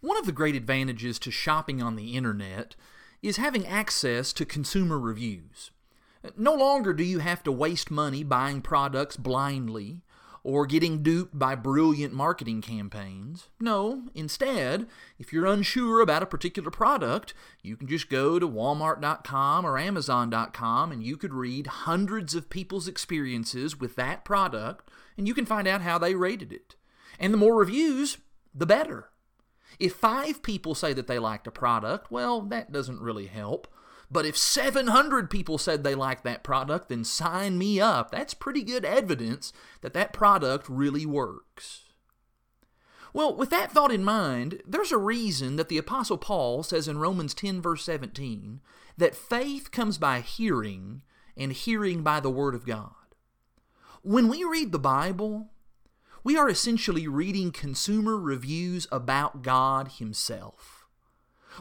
One of the great advantages to shopping on the internet is having access to consumer reviews. No longer do you have to waste money buying products blindly or getting duped by brilliant marketing campaigns. No, instead, if you're unsure about a particular product, you can just go to walmart.com or amazon.com and you could read hundreds of people's experiences with that product and you can find out how they rated it. And the more reviews, the better. If five people say that they liked a product, well, that doesn't really help. But if 700 people said they liked that product, then sign me up. That's pretty good evidence that that product really works. Well, with that thought in mind, there's a reason that the Apostle Paul says in Romans 10, verse 17, that faith comes by hearing, and hearing by the Word of God. When we read the Bible, we are essentially reading consumer reviews about God Himself.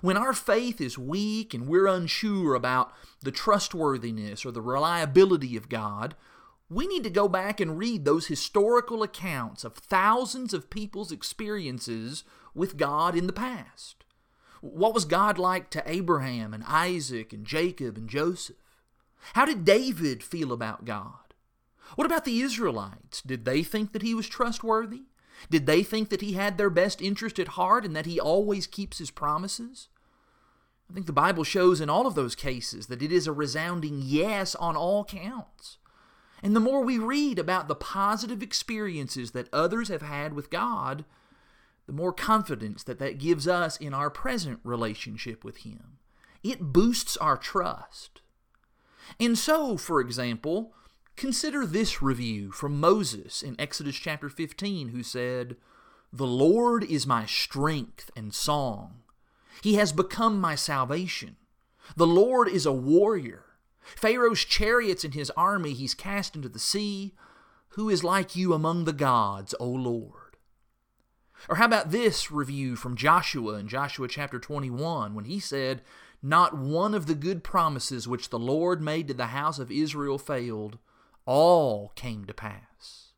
When our faith is weak and we're unsure about the trustworthiness or the reliability of God, we need to go back and read those historical accounts of thousands of people's experiences with God in the past. What was God like to Abraham and Isaac and Jacob and Joseph? How did David feel about God? What about the Israelites? Did they think that he was trustworthy? Did they think that he had their best interest at heart and that he always keeps his promises? I think the Bible shows in all of those cases that it is a resounding yes on all counts. And the more we read about the positive experiences that others have had with God, the more confidence that that gives us in our present relationship with Him. It boosts our trust. And so, for example, Consider this review from Moses in Exodus chapter 15, who said, The Lord is my strength and song. He has become my salvation. The Lord is a warrior. Pharaoh's chariots and his army he's cast into the sea. Who is like you among the gods, O Lord? Or how about this review from Joshua in Joshua chapter 21 when he said, Not one of the good promises which the Lord made to the house of Israel failed all came to pass.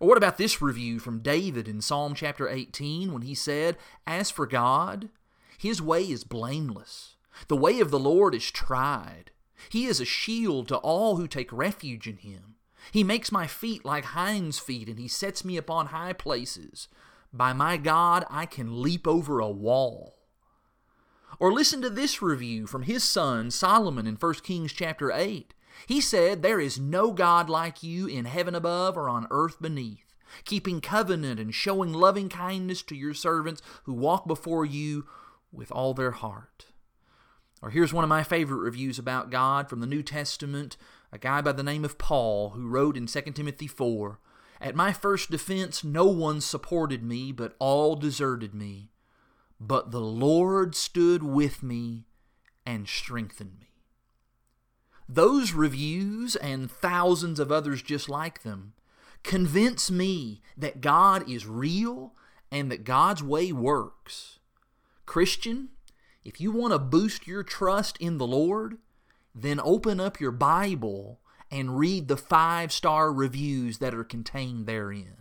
Or what about this review from David in Psalm chapter 18 when he said, As for God, his way is blameless. The way of the Lord is tried. He is a shield to all who take refuge in him. He makes my feet like hinds' feet, and he sets me upon high places. By my God, I can leap over a wall. Or listen to this review from his son Solomon in 1 Kings chapter 8. He said, There is no God like you in heaven above or on earth beneath, keeping covenant and showing loving kindness to your servants who walk before you with all their heart. Or here's one of my favorite reviews about God from the New Testament, a guy by the name of Paul who wrote in 2 Timothy 4 At my first defense, no one supported me, but all deserted me. But the Lord stood with me and strengthened me. Those reviews and thousands of others just like them convince me that God is real and that God's way works. Christian, if you want to boost your trust in the Lord, then open up your Bible and read the five star reviews that are contained therein.